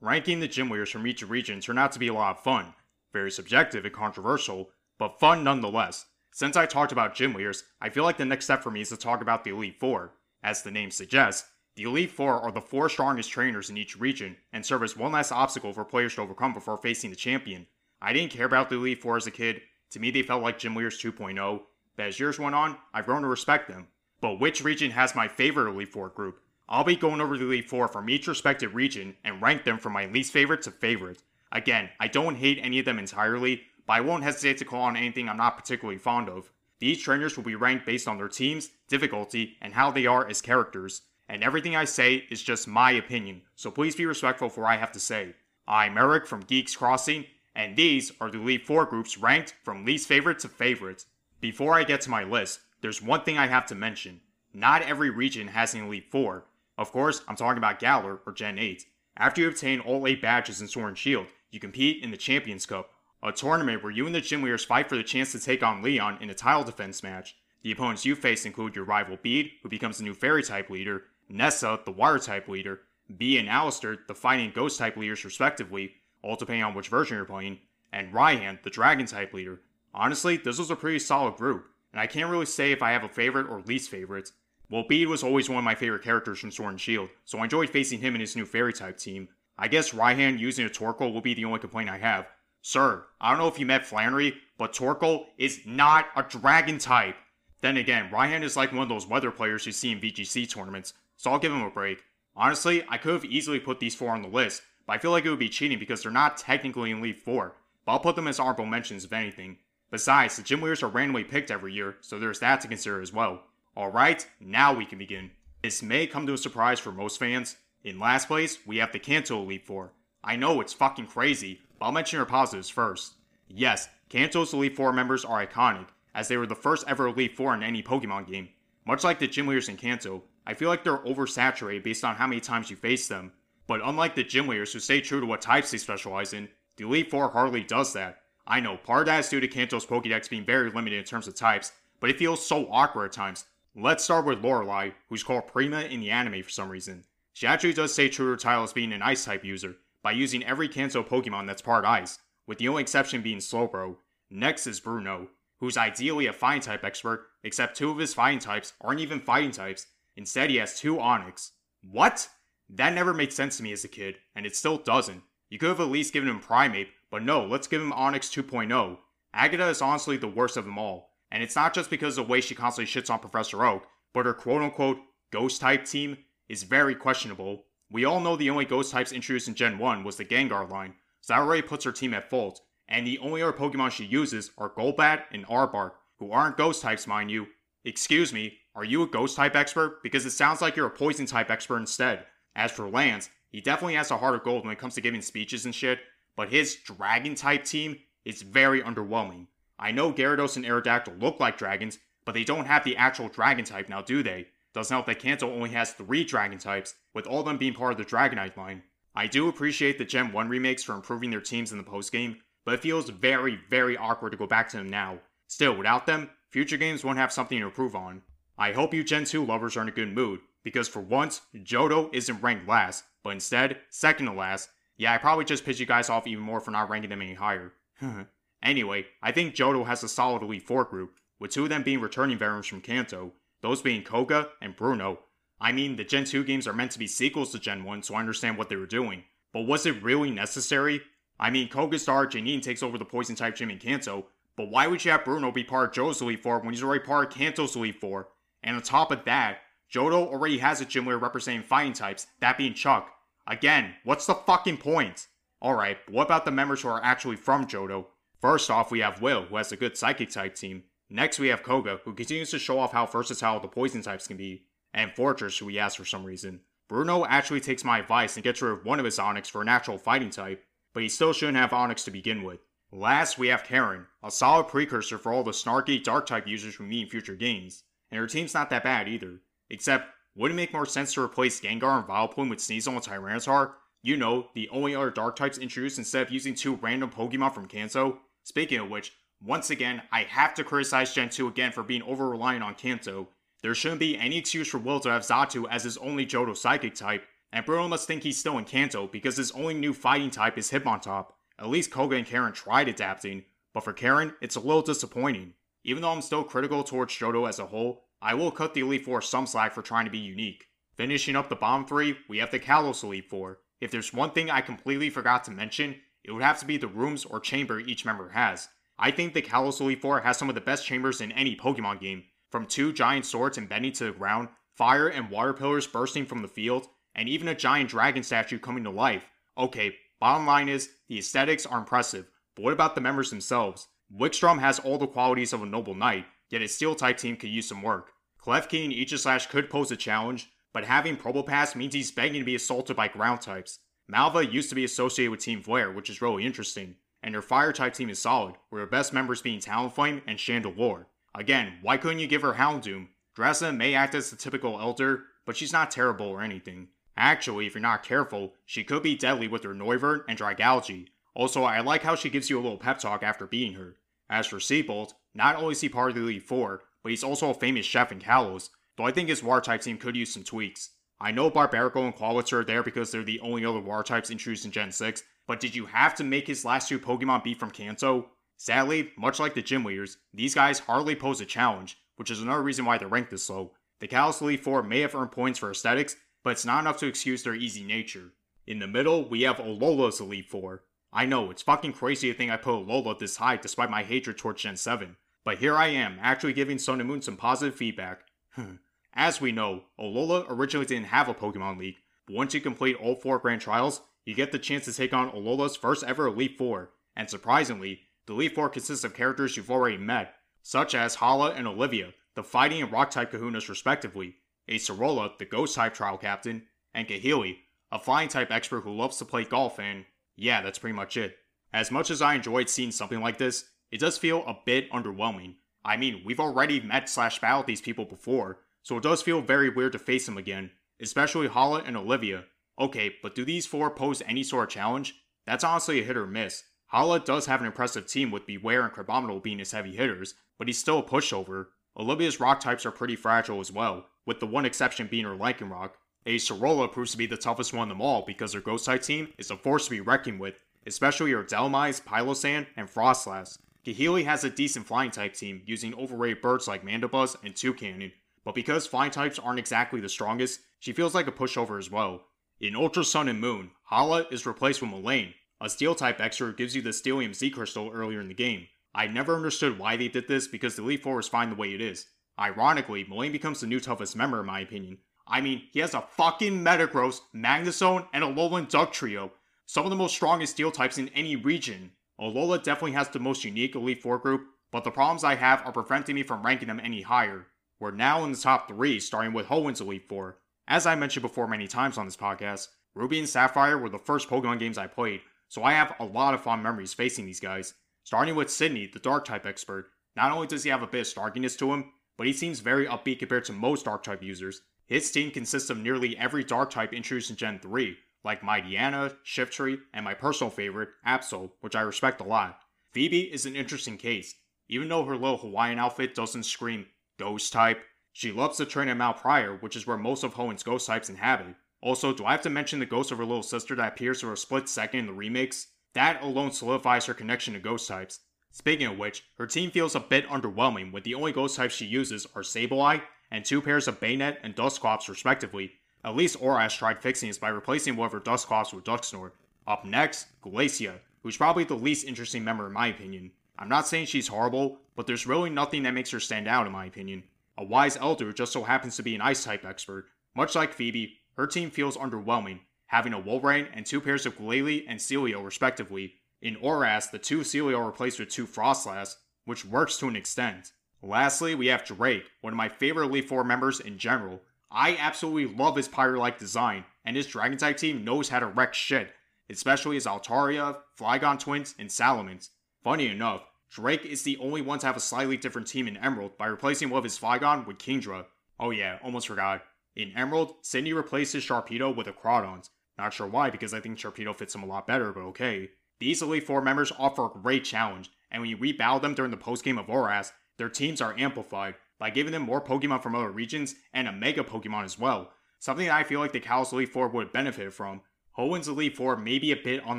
Ranking the gym leaders from each region turned out to be a lot of fun. Very subjective and controversial, but fun nonetheless. Since I talked about gym leaders, I feel like the next step for me is to talk about the Elite Four. As the name suggests, the Elite Four are the four strongest trainers in each region and serve as one last obstacle for players to overcome before facing the champion. I didn't care about the Elite Four as a kid. To me, they felt like Gym Leaders 2.0, but as years went on, I've grown to respect them. But which region has my favorite Elite Four group? I'll be going over the Elite Four from each respective region and rank them from my least favorite to favorite. Again, I don't hate any of them entirely, but I won't hesitate to call on anything I'm not particularly fond of. These trainers will be ranked based on their teams, difficulty, and how they are as characters. And everything I say is just my opinion, so please be respectful for what I have to say. I'm Eric from Geeks Crossing, and these are the Elite 4 groups ranked from least favorite to favorite. Before I get to my list, there's one thing I have to mention. Not every region has an Elite 4. Of course, I'm talking about Galar or Gen 8. After you obtain all 8 badges in Sword and Shield, you compete in the Champions Cup, a tournament where you and the gym leaders fight for the chance to take on Leon in a title defense match. The opponents you face include your rival Bede, who becomes the new fairy type leader, Nessa, the water type leader, Bea and Alistair, the fighting and ghost type leaders respectively, all depending on which version you're playing, and Raihan, the dragon type leader. Honestly, this was a pretty solid group, and I can't really say if I have a favorite or least favorite. Well, Bede was always one of my favorite characters from Sword and Shield, so I enjoyed facing him in his new fairy type team. I guess Raihan using a Torkoal will be the only complaint I have. Sir, I don't know if you met Flannery, but Torkoal is not a dragon type. Then again, Raihan is like one of those weather players you see in VGC tournaments, so I'll give him a break. Honestly, I could have easily put these four on the list, but I feel like it would be cheating because they're not technically in Elite 4, but I'll put them as honorable mentions if anything. Besides, the gym leaders are randomly picked every year, so there's that to consider as well. Alright, now we can begin. This may come to a surprise for most fans, in last place, we have the Kanto Elite Four. I know it's fucking crazy, but I'll mention your positives first. Yes, Kanto's Elite Four members are iconic, as they were the first ever Elite Four in any Pokemon game. Much like the gym leaders in Kanto, I feel like they're oversaturated based on how many times you face them. But unlike the gym leaders who stay true to what types they specialize in, the Elite Four hardly does that. I know part of that is due to Kanto's Pokedex being very limited in terms of types, but it feels so awkward at times. Let's start with Lorelei, who's called Prima in the anime for some reason. She actually does stay true to her title as being an Ice type user, by using every Kanto Pokemon that's part Ice, with the only exception being Slowbro. Next is Bruno, who's ideally a Fighting type expert, except two of his fighting types aren't even fighting types. Instead, he has two Onix. What? That never made sense to me as a kid, and it still doesn't. You could have at least given him Primeape, but no, let's give him Onix 2.0. Agatha is honestly the worst of them all, and it's not just because of the way she constantly shits on Professor Oak, but her quote unquote ghost type team is very questionable. We all know the only ghost types introduced in Gen 1 was the Gengar line, so that already puts her team at fault, and the only other Pokemon she uses are Golbat and Arbok, who aren't ghost types, mind you. Excuse me, are you a ghost type expert? Because it sounds like you're a poison type expert instead. As for Lance, he definitely has a heart of gold when it comes to giving speeches and shit, but his dragon type team is very underwhelming. I know Gyarados and Aerodactyl look like dragons, but they don't have the actual dragon type now, do they? Doesn't help that Kanto only has three dragon types, with all of them being part of the Dragonite line. I do appreciate the Gen 1 remakes for improving their teams in the postgame, but it feels very, very awkward to go back to them now. Still, without them, future games won't have something to improve on. I hope you Gen 2 lovers are in a good mood, because for once, Johto isn't ranked last, but instead, second to last. Yeah, I probably just pissed you guys off even more for not ranking them any higher. anyway, I think Johto has a solid Elite 4 group, with two of them being returning veterans from Kanto, those being Koga and Bruno. I mean, the Gen 2 games are meant to be sequels to Gen 1, so I understand what they were doing. But was it really necessary? I mean, Koga's star Janine takes over the Poison type gym in Kanto, but why would you have Bruno be part of Johto's Elite 4 when he's already part of Kanto's Elite 4? And on top of that, Johto already has a gym leader representing fighting types, that being Chuck. Again, what's the fucking point? Alright, what about the members who are actually from Johto? First off, we have Will, who has a good psychic type team. Next, we have Koga, who continues to show off how versatile the poison types can be, and Forretress, who he has for some reason. Bruno actually takes my advice and gets rid of one of his Onix for a natural fighting type, but he still shouldn't have Onix to begin with. Last, we have Karen, a solid precursor for all the snarky dark type users we meet in future games, and her team's not that bad either. Except, would it make more sense to replace Gengar and Vileplume with Sneasel and Tyranitar? You know, the only other dark types introduced instead of using two random Pokemon from Kanto. Speaking of which, once again, I have to criticize Gen 2 again for being over reliant on Kanto. There shouldn't be any excuse for Will to have Xatu as his only Johto psychic type, and Bruno must think he's still in Kanto because his only new fighting type is Hitmontop. At least Koga and Karen tried adapting, but for Karen, it's a little disappointing. Even though I'm still critical towards Johto as a whole, I will cut the Elite Four some slack for trying to be unique. Finishing up the bottom three, we have the Kalos Elite Four. If there's one thing I completely forgot to mention, it would have to be the rooms or chamber each member has. I think the Kalos Elite Four has some of the best chambers in any Pokemon game, from two giant swords embedding to the ground, fire and water pillars bursting from the field, and even a giant dragon statue coming to life. Okay, bottom line is, the aesthetics are impressive, but what about the members themselves? Wikstrom has all the qualities of a noble knight, yet his steel type team could use some work. Klefki and Aegislash could pose a challenge, but having Probopass means he's begging to be assaulted by ground types. Malva used to be associated with Team Flare, which is really interesting, and their fire type team is solid, with their best members being Talonflame and Chandelure. Again, why couldn't you give her Houndoom? Drasna may act as the typical elder, but she's not terrible or anything. Actually, if you're not careful, she could be deadly with her Noivern and Dragalge. Also, I like how she gives you a little pep talk after beating her. As for Siebold, not only is he part of the Elite Four, but he's also a famous chef in Kalos, though I think his War type team could use some tweaks. I know Barbaracle and Clawitzer are there because they're the only other War types introduced in Gen 6, but did you have to make his last two Pokemon be from Kanto? Sadly, much like the Gym Leaders, these guys hardly pose a challenge, which is another reason why they're ranked this low. The Kalos Elite 4 may have earned points for aesthetics, but it's not enough to excuse their easy nature. In the middle, we have Alola's Elite 4. I know, it's fucking crazy to think I put Alola this high despite my hatred towards Gen 7, but here I am, actually giving Sun and Moon some positive feedback. Hmm. As we know, Alola originally didn't have a Pokemon League, but once you complete all four Grand Trials, you get the chance to take on Alola's first ever Elite Four, and surprisingly, the Elite Four consists of characters you've already met, such as Hala and Olivia, the fighting and rock type kahunas respectively, Acerola, the ghost type trial captain, and Kahili, a flying type expert who loves to play golf and yeah, that's pretty much it. As much as I enjoyed seeing something like this, it does feel a bit underwhelming. I mean, we've already met slash battled these people before, so it does feel very weird to face them again, especially Hala and Olivia. Okay, but do these four pose any sort of challenge? That's honestly a hit or miss. Hala does have an impressive team with Bewear and Crabominable being his heavy hitters, but he's still a pushover. Olivia's rock types are pretty fragile as well, with the one exception being her Lycanroc. Acerola proves to be the toughest one of them all because her Ghost type team is a force to be reckoned with, especially her Dhelmise, Palossand, and Froslass. Kahili has a decent flying type team using overrated birds like Mandibuzz and Toucannon, but because flying types aren't exactly the strongest, she feels like a pushover as well. In Ultra Sun and Moon, Hala is replaced with Molayne, a steel type extra gives you the Steelium Z Crystal earlier in the game. I never understood why they did this because the Elite Four is fine the way it is. Ironically, Molayne becomes the new toughest member in my opinion. I mean, he has a fucking Metagross, Magnezone, and Alolan trio—some of the most strongest steel types in any region. Alola definitely has the most unique Elite Four group, but the problems I have are preventing me from ranking them any higher. We're now in the top 3, starting with Hoenn's Elite Four. As I mentioned before many times on this podcast, Ruby and Sapphire were the first Pokemon games I played, so I have a lot of fond memories facing these guys. Starting with Sidney, the Dark type expert. Not only does he have a bit of starkiness to him, but he seems very upbeat compared to most Dark type users. His team consists of nearly every Dark type introduced in Gen 3, like Mightyena, Shiftry, and my personal favorite, Absol, which I respect a lot. Phoebe is an interesting case. Even though her little Hawaiian outfit doesn't scream Ghost type, she loves to train at Mount Pyre, which is where most of Hoenn's ghost types inhabit. Also, do I have to mention the ghost of her little sister that appears for a split second in the remakes? That alone solidifies her connection to ghost types. Speaking of which, her team feels a bit underwhelming when the only ghost types she uses are Sableye and two pairs of Banette and Dusclops respectively. At least ORAS tried fixing this by replacing her Dusclops with Dusknoir. Up next, Glacia, who's probably the least interesting member in my opinion. I'm not saying she's horrible, but there's really nothing that makes her stand out in my opinion. A wise elder just so happens to be an ice type expert. Much like Phoebe, her team feels underwhelming, having a Walrein and two pairs of Glalie and Sealeo respectively. In ORAS, the two Sealeo replaced with two Froslass, which works to an extent. Lastly, we have Drake, one of my favorite Elite Four members in general. I absolutely love his pyre-like design, and his Dragon type team knows how to wreck shit, especially his Altaria, Flygon Twins, and Salamence. Funny enough, Drake is the only one to have a slightly different team in Emerald by replacing one of his Flygon with Kingdra. Oh yeah, almost forgot. In Emerald, Sidney replaced his Sharpedo with a Crawdaunt. Not sure why, because I think Sharpedo fits him a lot better, but okay. These Elite Four members offer a great challenge, and when you rebattle them during the postgame of ORAS, their teams are amplified by giving them more Pokemon from other regions and a Mega Pokemon as well. Something that I feel like the Kalos Elite Four would benefit from. Hoenn's Elite Four may be a bit on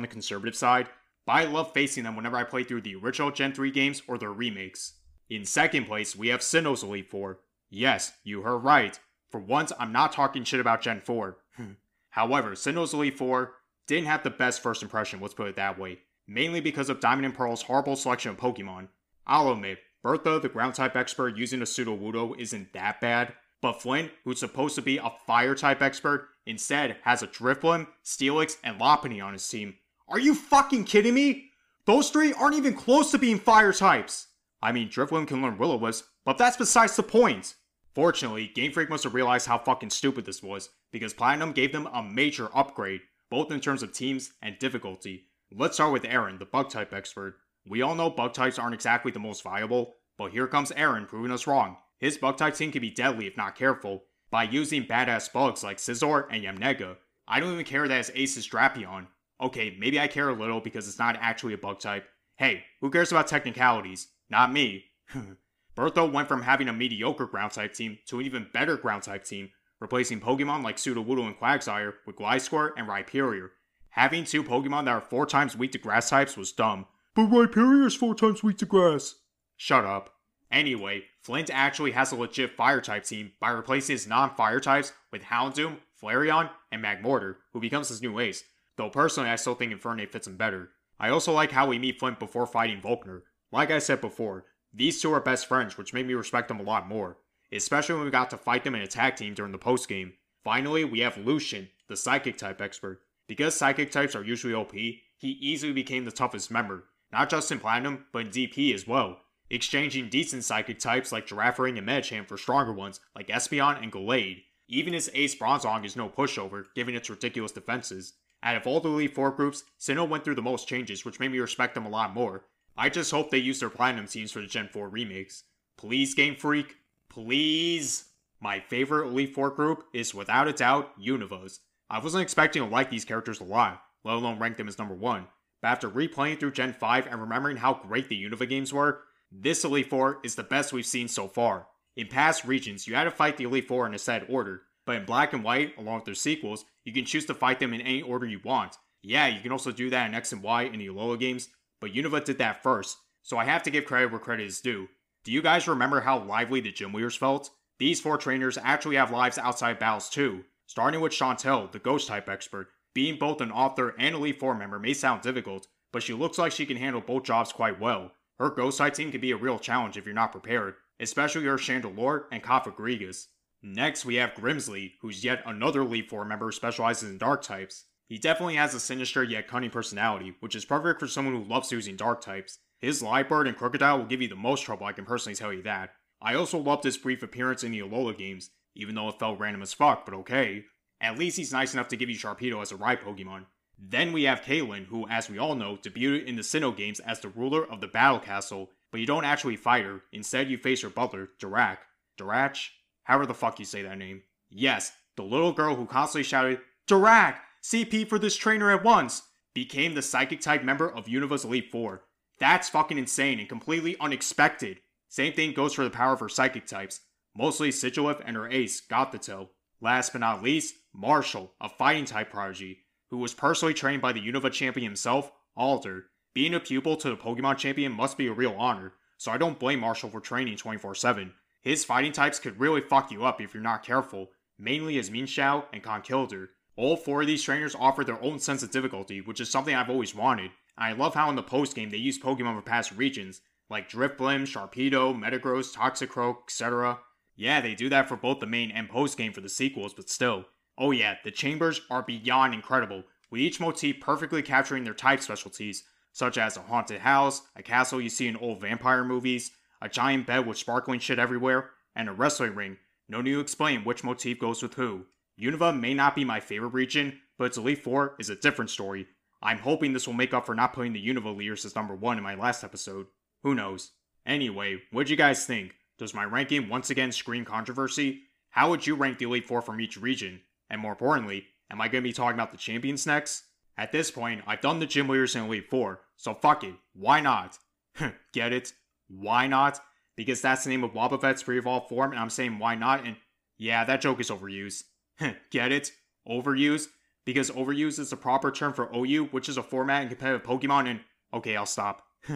the conservative side, but I love facing them whenever I play through the original Gen 3 games or their remakes. In second place, we have Sinnoh's Elite Four. Yes, you heard right. For once, I'm not talking shit about Gen 4. However, Sinnoh's Elite Four didn't have the best first impression, let's put it that way, mainly because of Diamond and Pearl's horrible selection of Pokemon. I'll admit, Bertha, the ground type expert using a Sudowoodo, isn't that bad, but Flint, who's supposed to be a fire type expert, instead has a Drifblim, Steelix, and Lopunny on his team. Are you fucking kidding me? Those three aren't even close to being fire types! I mean, Drifblim can learn Will-O-Wisp, but that's besides the point! Fortunately, Game Freak must have realized how fucking stupid this was, because Platinum gave them a major upgrade, both in terms of teams and difficulty. Let's start with Aaron, the bug type expert. We all know bug types aren't exactly the most viable, but here comes Aaron proving us wrong. His bug type team can be deadly if not careful, by using badass bugs like Scizor and Yanmega. I don't even care that his ace is Drapion. Okay, maybe I care a little because it's not actually a bug type. Hey, who cares about technicalities? Not me. Bertha went from having a mediocre ground type team to an even better ground type team, replacing Pokemon like Sudowoodo and Quagsire with Gliscor and Rhyperior. Having two Pokemon that are four times weak to grass types was dumb. But is four times weak to grass. Shut up. Anyway, Flint actually has a legit fire type team by replacing his non fire types with Houndoom, Flareon, and Magmortar, who becomes his new ace, though personally I still think Infernape fits him better. I also like how we meet Flint before fighting Volkner. Like I said before, these two are best friends, which made me respect them a lot more, especially when we got to fight them in a tag team during the post game. Finally, we have Lucian, the Psychic type expert. Because Psychic types are usually OP, he easily became the toughest member, not just in Platinum, but in DP as well, exchanging decent Psychic types like Girafarig and Medicham for stronger ones like Espeon and Gallade. Even its ace Bronzong is no pushover, given its ridiculous defenses. Out of all the Elite Four groups, Sinnoh went through the most changes, which made me respect them a lot more, I just hope they use their Platinum teams for the Gen 4 remakes. Please, Game Freak. Please. My favorite Elite Four group is without a doubt Unova's. I wasn't expecting to like these characters a lot, let alone rank them as number one. But after replaying through Gen 5 and remembering how great the Unova games were, this Elite Four is the best we've seen so far. In past regions, you had to fight the Elite Four in a set order, but in Black and White, along with their sequels, you can choose to fight them in any order you want. Yeah, you can also do that in X and Y in the Alola games, but Unova did that first, so I have to give credit where credit is due. Do you guys remember how lively the gym leaders felt? These four trainers actually have lives outside battles too, starting with Shauntal, the ghost type expert. Being both an author and a Elite Four member may sound difficult, but she looks like she can handle both jobs quite well. Her ghost type team can be a real challenge if you're not prepared, especially her Chandelure and Cofagrigus. Next, we have Grimsley, who's yet another Elite Four member who specializes in dark types. He definitely has a sinister yet cunning personality, which is perfect for someone who loves using dark types. His Liepard and Krookodile will give you the most trouble, I can personally tell you that. I also loved his brief appearance in the Alola games, even though it felt random as fuck, but okay. At least he's nice enough to give you Sharpedo as a ride Pokemon. Then we have Caitlin, who, as we all know, debuted in the Sinnoh games as the ruler of the Battle Castle, but you don't actually fight her, instead you face her butler, Dirac. Dirach? However the fuck you say that name. Yes, the little girl who constantly shouted, Dirac! CP for this trainer at once, became the psychic type member of Unova's Elite Four. That's fucking insane and completely unexpected. Same thing goes for the power of her psychic types, mostly Sigilyph and her ace, Gothitelle. Last but not least, Marshall, a fighting type prodigy, who was personally trained by the Unova champion himself, Alder. Being a pupil to the Pokemon champion must be a real honor, so I don't blame Marshall for training 24 7. His fighting types could really fuck you up if you're not careful, mainly his Mienshao and Conkeldurr. All four of these trainers offer their own sense of difficulty, which is something I've always wanted. I love how in the post game they use Pokemon from past regions, like Drifblim, Sharpedo, Metagross, Toxicroak, etc. Yeah, they do that for both the main and post game for the sequels, but still. Oh yeah, the chambers are beyond incredible, with each motif perfectly capturing their type specialties, such as a haunted house, a castle you see in old vampire movies, a giant bed with sparkling shit everywhere, and a wrestling ring. No need to explain which motif goes with who. Unova may not be my favorite region, but its Elite Four is a different story. I'm hoping this will make up for not putting the Unova leaders as number one in my last episode. Who knows? Anyway, what'd you guys think? Does my ranking once again scream controversy? How would you rank the Elite Four from each region? And more importantly, Am I going to be talking about the champions next? At this point, I've done the gym leaders in Elite Four, so fuck it. Why not? Get it? Why not? Because that's the name of Wobbuffet's pre-evolved form, and I'm saying why not, and yeah, that joke is overused. Get it? Overused? Because overused is the proper term for OU, which is a format in competitive Pokemon, and okay, I'll stop.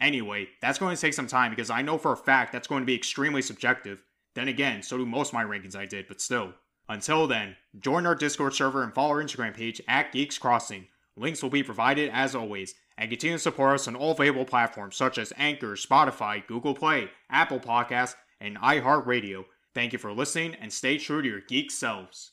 anyway, that's going to take some time because I know for a fact that's going to be extremely subjective. Then again, so do most of my rankings I did, but still. Until then, join our Discord server and follow our Instagram page at Geeks Crossing. Links will be provided as always, and continue to support us on all available platforms such as Anchor, Spotify, Google Play, Apple Podcasts, and iHeartRadio. Thank you for listening and stay true to your geek selves.